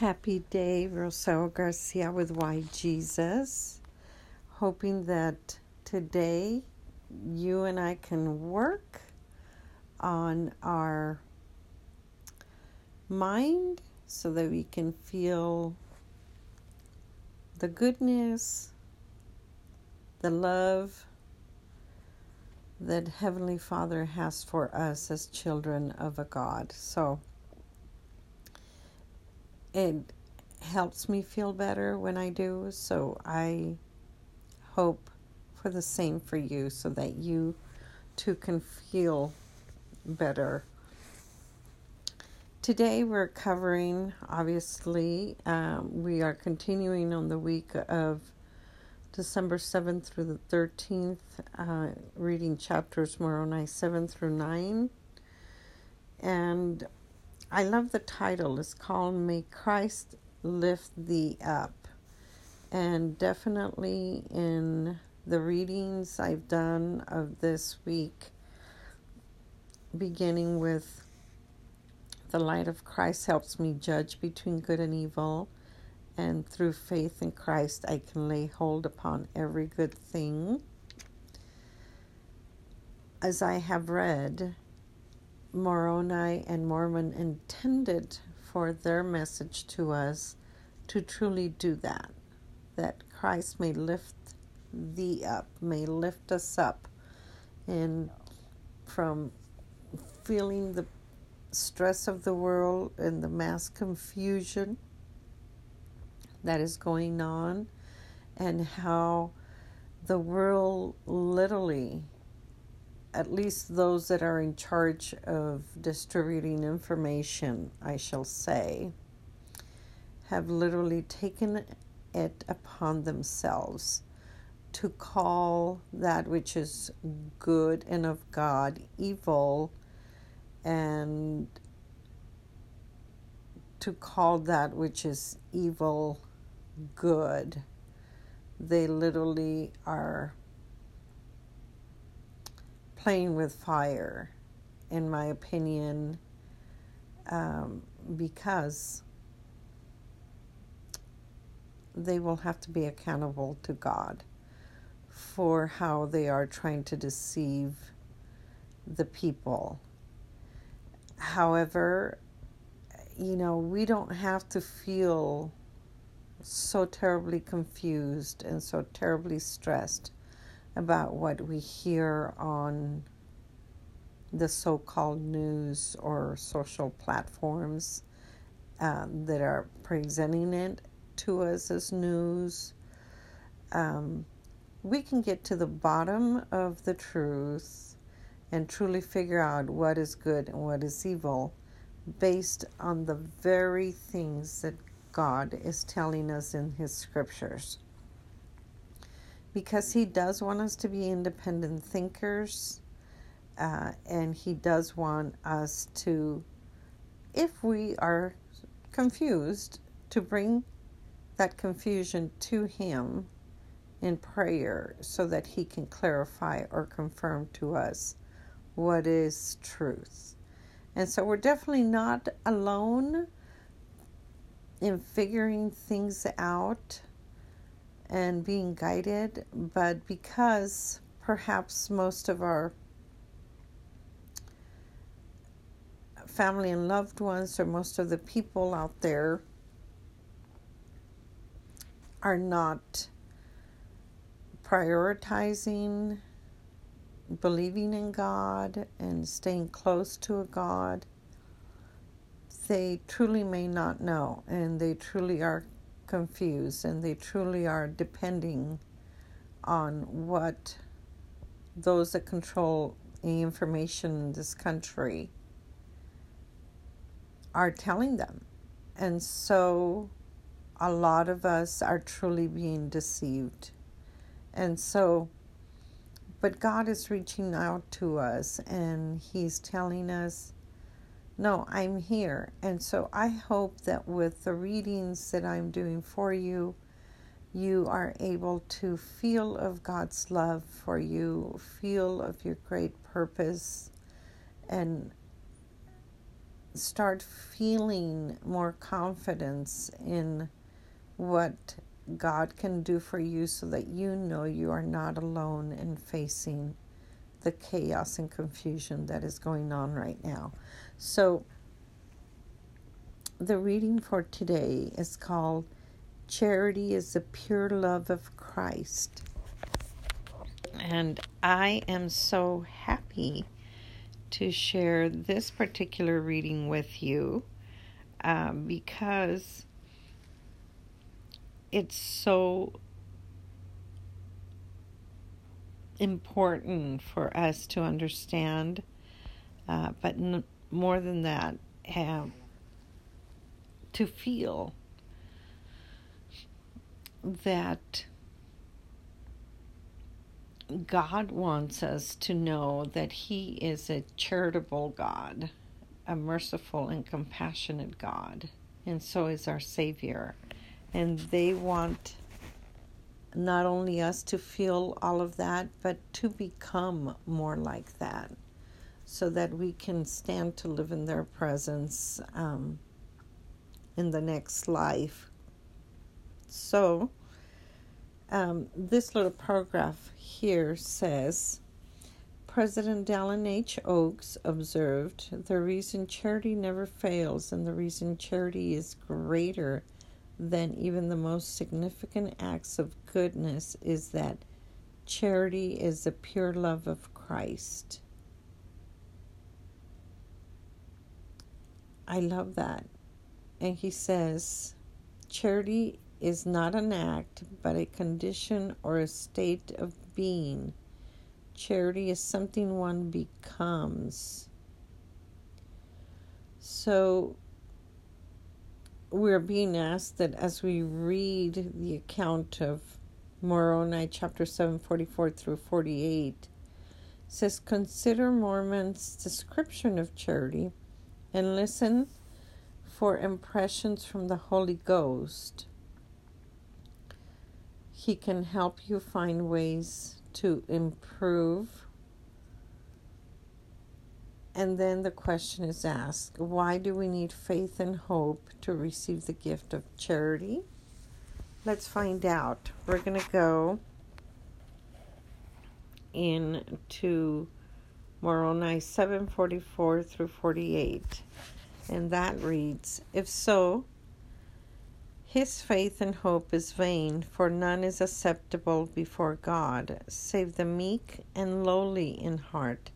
Happy day, Rosario Garcia with Why Jesus. Hoping that today you and I can work on our mind so that we can feel the goodness, the love that Heavenly Father has for us as children of a God. So, it helps me feel better when I do. So I hope for the same for you so that you too can feel better. Today we're covering, obviously, um, we are continuing on the week of December 7th through the 13th, uh, reading chapters Moroni 7 through 9. And I love the title. It's called May Christ Lift Thee Up. And definitely in the readings I've done of this week, beginning with the light of Christ helps me judge between good and evil, and through faith in Christ, I can lay hold upon every good thing. As I have read, Moroni and Mormon intended for their message to us to truly do that. That Christ may lift thee up, may lift us up and from feeling the stress of the world and the mass confusion that is going on and how the world literally at least those that are in charge of distributing information, I shall say, have literally taken it upon themselves to call that which is good and of God evil and to call that which is evil good. They literally are playing with fire, in my opinion, um, because they will have to be accountable to God for how they are trying to deceive the people. However, you know, we don't have to feel so terribly confused and so terribly stressed about what we hear on the so called news or social platforms um, that are presenting it to us as news. Um, we can get to the bottom of the truth and truly figure out what is good and what is evil based on the very things that God is telling us in His scriptures because he does want us to be independent thinkers uh, and he does want us to if we are confused to bring that confusion to him in prayer so that he can clarify or confirm to us what is truth. And so we're definitely not alone in figuring things out and being guided, but because perhaps most of our family and loved ones, or most of the people out there, are not prioritizing believing in God and staying close to a God, they truly may not know and they truly are confused and they truly are depending on what those that control the information in this country are telling them. And so a lot of us are truly being deceived. And so, but God is reaching out to us and He's telling us no, I'm here. And so I hope that with the readings that I'm doing for you, you are able to feel of God's love for you, feel of your great purpose, and start feeling more confidence in what God can do for you so that you know you are not alone in facing the chaos and confusion that is going on right now. So, the reading for today is called Charity is the Pure Love of Christ. And I am so happy to share this particular reading with you uh, because it's so important for us to understand, uh, but n- more than that, have to feel that God wants us to know that He is a charitable God, a merciful and compassionate God, and so is our Savior. And they want not only us to feel all of that, but to become more like that so that we can stand to live in their presence um, in the next life. So, um, this little paragraph here says President Dallin H. Oaks observed the reason charity never fails and the reason charity is greater than even the most significant acts of goodness is that charity is the pure love of Christ. I love that. And he says, charity is not an act, but a condition or a state of being. Charity is something one becomes. So, we're being asked that as we read the account of Moroni chapter 7 44 through 48 says consider Mormon's description of charity and listen for impressions from the Holy Ghost. He can help you find ways to improve and then the question is asked why do we need faith and hope to receive the gift of charity? Let's find out. We're going to go into Moroni 744 through 48. And that reads If so, his faith and hope is vain, for none is acceptable before God, save the meek and lowly in heart.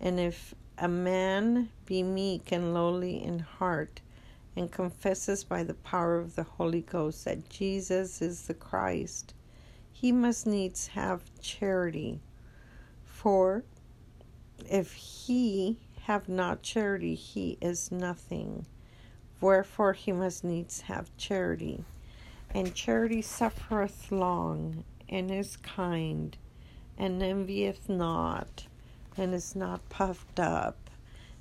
And if a man be meek and lowly in heart, and confesses by the power of the Holy Ghost that Jesus is the Christ, he must needs have charity. For if he have not charity, he is nothing. Wherefore he must needs have charity. And charity suffereth long, and is kind, and envieth not and is not puffed up,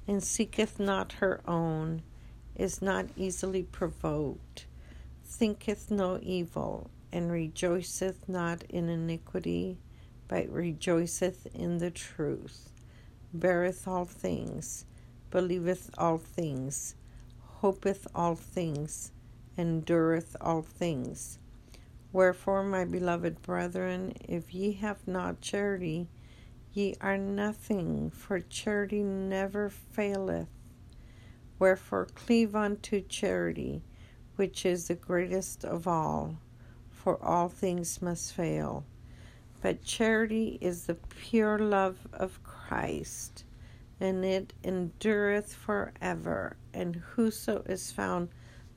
and seeketh not her own, is not easily provoked, thinketh no evil, and rejoiceth not in iniquity, but rejoiceth in the truth, beareth all things, believeth all things, hopeth all things, endureth all things. Wherefore, my beloved brethren, if ye have not charity, Ye are nothing, for charity never faileth. Wherefore cleave unto charity, which is the greatest of all, for all things must fail. But charity is the pure love of Christ, and it endureth forever. And whoso is found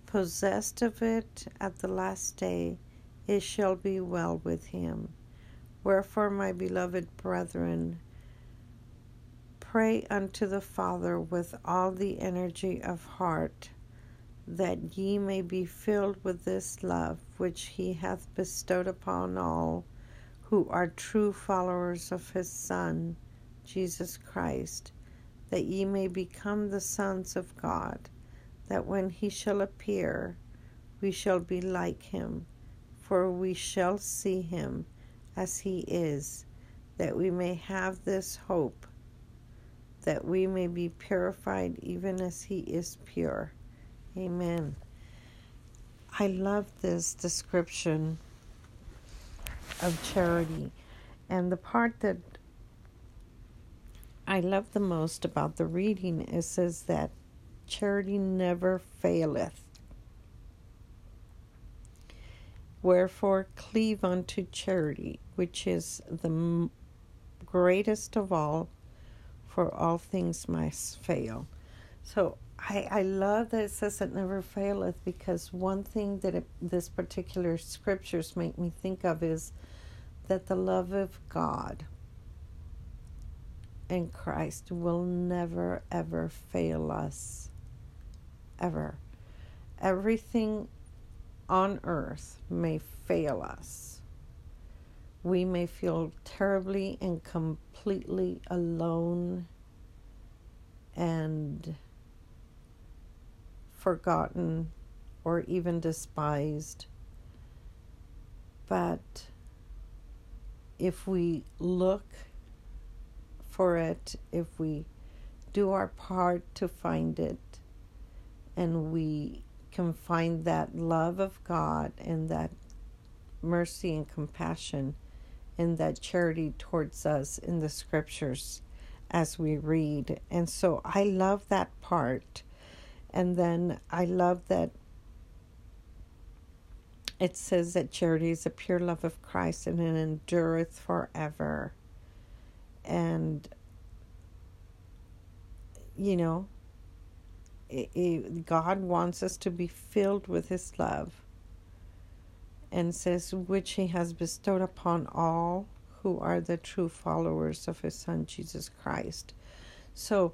possessed of it at the last day, it shall be well with him. Wherefore, my beloved brethren, pray unto the Father with all the energy of heart, that ye may be filled with this love which he hath bestowed upon all who are true followers of his Son, Jesus Christ, that ye may become the sons of God, that when he shall appear, we shall be like him, for we shall see him as he is, that we may have this hope that we may be purified even as He is pure. Amen. I love this description of charity. And the part that I love the most about the reading is says that charity never faileth. Wherefore, cleave unto charity, which is the greatest of all, for all things must fail. So I, I love that it says it never faileth because one thing that it, this particular scriptures make me think of is that the love of God and Christ will never ever fail us. Ever. Everything on earth may fail us. We may feel terribly and completely alone and forgotten or even despised. But if we look for it, if we do our part to find it, and we can find that love of God and that mercy and compassion and that charity towards us in the scriptures as we read. And so I love that part and then I love that it says that charity is a pure love of Christ and it endureth forever. And, you know, God wants us to be filled with His love and says, which He has bestowed upon all who are the true followers of His Son, Jesus Christ. So,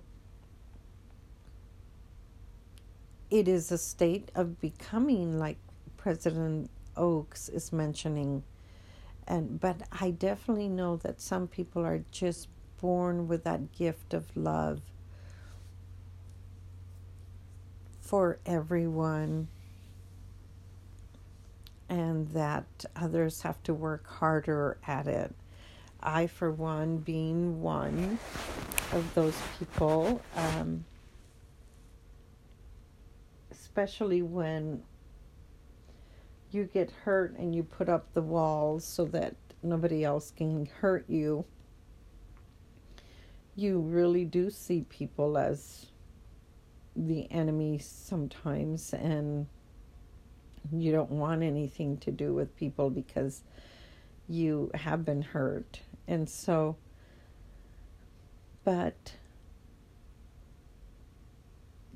it is a state of becoming like President Oaks is mentioning. And but I definitely know that some people are just born with that gift of love for everyone and that others have to work harder at it. I, for one, being one of those people, um, especially when you get hurt and you put up the walls so that nobody else can hurt you, you really do see people as the enemy sometimes, and you don't want anything to do with people because you have been hurt. And so, but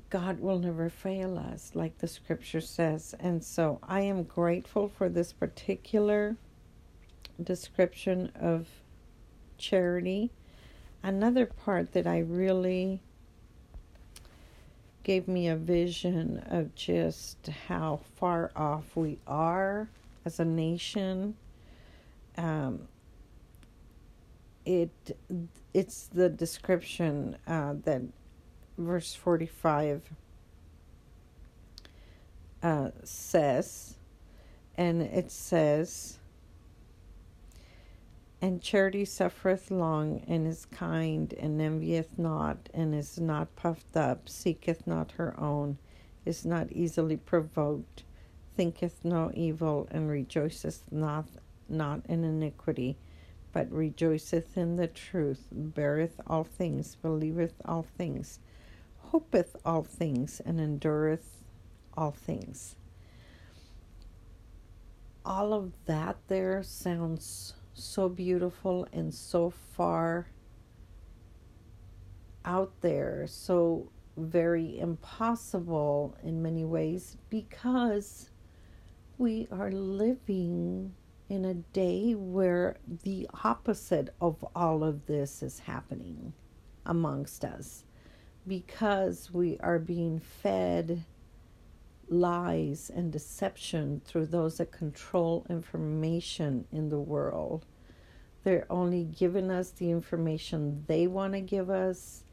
God will never fail us, like the scripture says. And so I am grateful for this particular description of charity. Another part that I really gave me a vision of just how far off we are as a nation. Um, it it's the description uh, that verse 45 uh, says, and it says, And charity suffereth long, and is kind, and envieth not, and is not puffed up, seeketh not her own, is not easily provoked, thinketh no evil, and rejoiceth not, not in iniquity but rejoiceth in the truth, beareth all things, believeth all things, hopeth all things and endureth all things. All of that there sounds so beautiful and so far out there, so very impossible in many ways because we are living in a day where the opposite of all of this is happening amongst us. Because we are being fed lies and deception through those that control information in the world. They're only giving us the information they want to give us.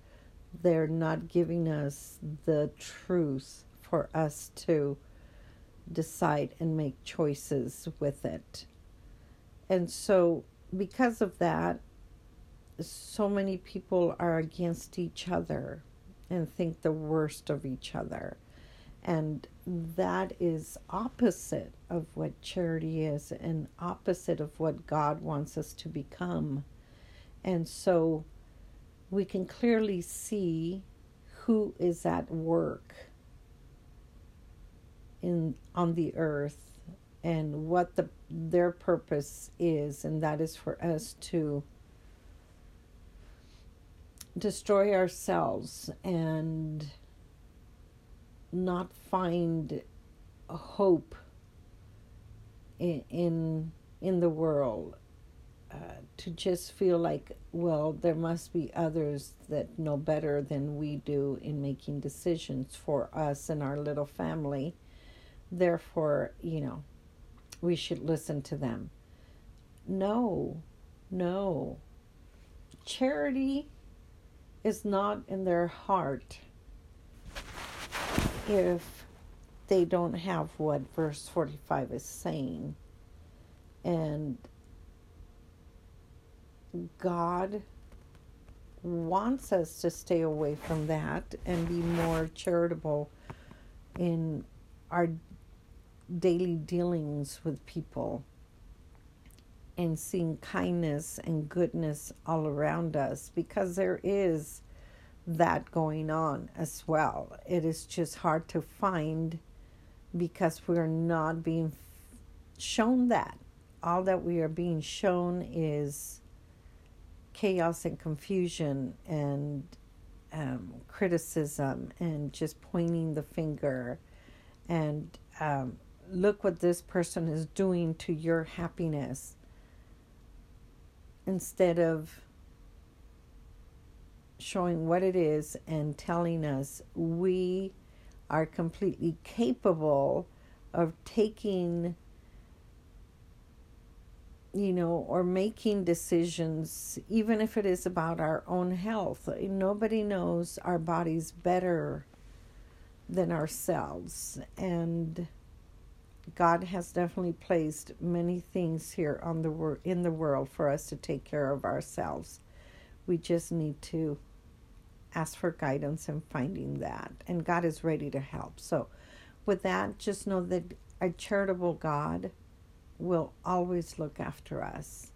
They're not giving us the truth for us to decide and make choices with it. And so, because of that, so many people are against each other and think the worst of each other. And that is opposite of what charity is and opposite of what God wants us to become. And so we can clearly see who is at work in on the earth and what the their purpose is and that is for us to destroy ourselves and not find hope in in, in the world uh, to just feel like well there must be others that know better than we do in making decisions for us and our little family. Therefore you know we should listen to them. No no. Charity is not in their heart if they don't have what verse 45 is saying. And God wants us to stay away from that and be more charitable in our daily dealings with people and seeing kindness and goodness all around us because there is that going on as well. It is just hard to find because we're not being shown that. All that we are being shown is chaos and confusion and um, criticism and just pointing the finger and um, look what this person is doing to your happiness instead of showing what it is and telling us we are completely capable of taking you know or making decisions even if it is about our own health nobody knows our bodies better than ourselves and God has definitely placed many things here on the wor- in the world for us to take care of ourselves. We just need to ask for guidance in finding that. And God is ready to help. So, with that, just know that a charitable God will always look after us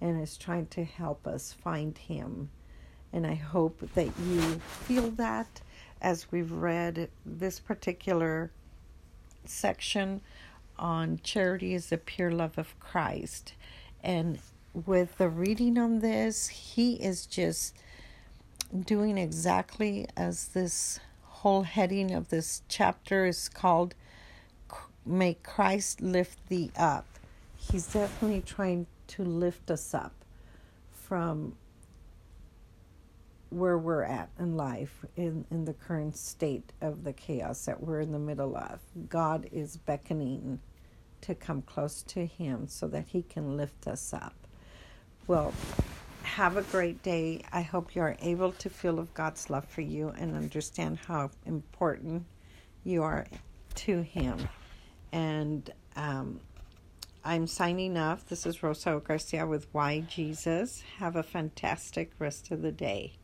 and is trying to help us find Him. And I hope that you feel that as we've read this particular section on charity is the pure love of Christ. And with the reading on this, he is just doing exactly as this whole heading of this chapter is called May Christ Lift Thee Up. He's definitely trying to lift us up from where we're at in life, in, in the current state of the chaos that we're in the middle of. God is beckoning to come close to Him so that He can lift us up. Well, have a great day. I hope you are able to feel of God's love for you and understand how important you are to Him. And um, I'm signing off. This is Rosa Garcia with Why Jesus. Have a fantastic rest of the day.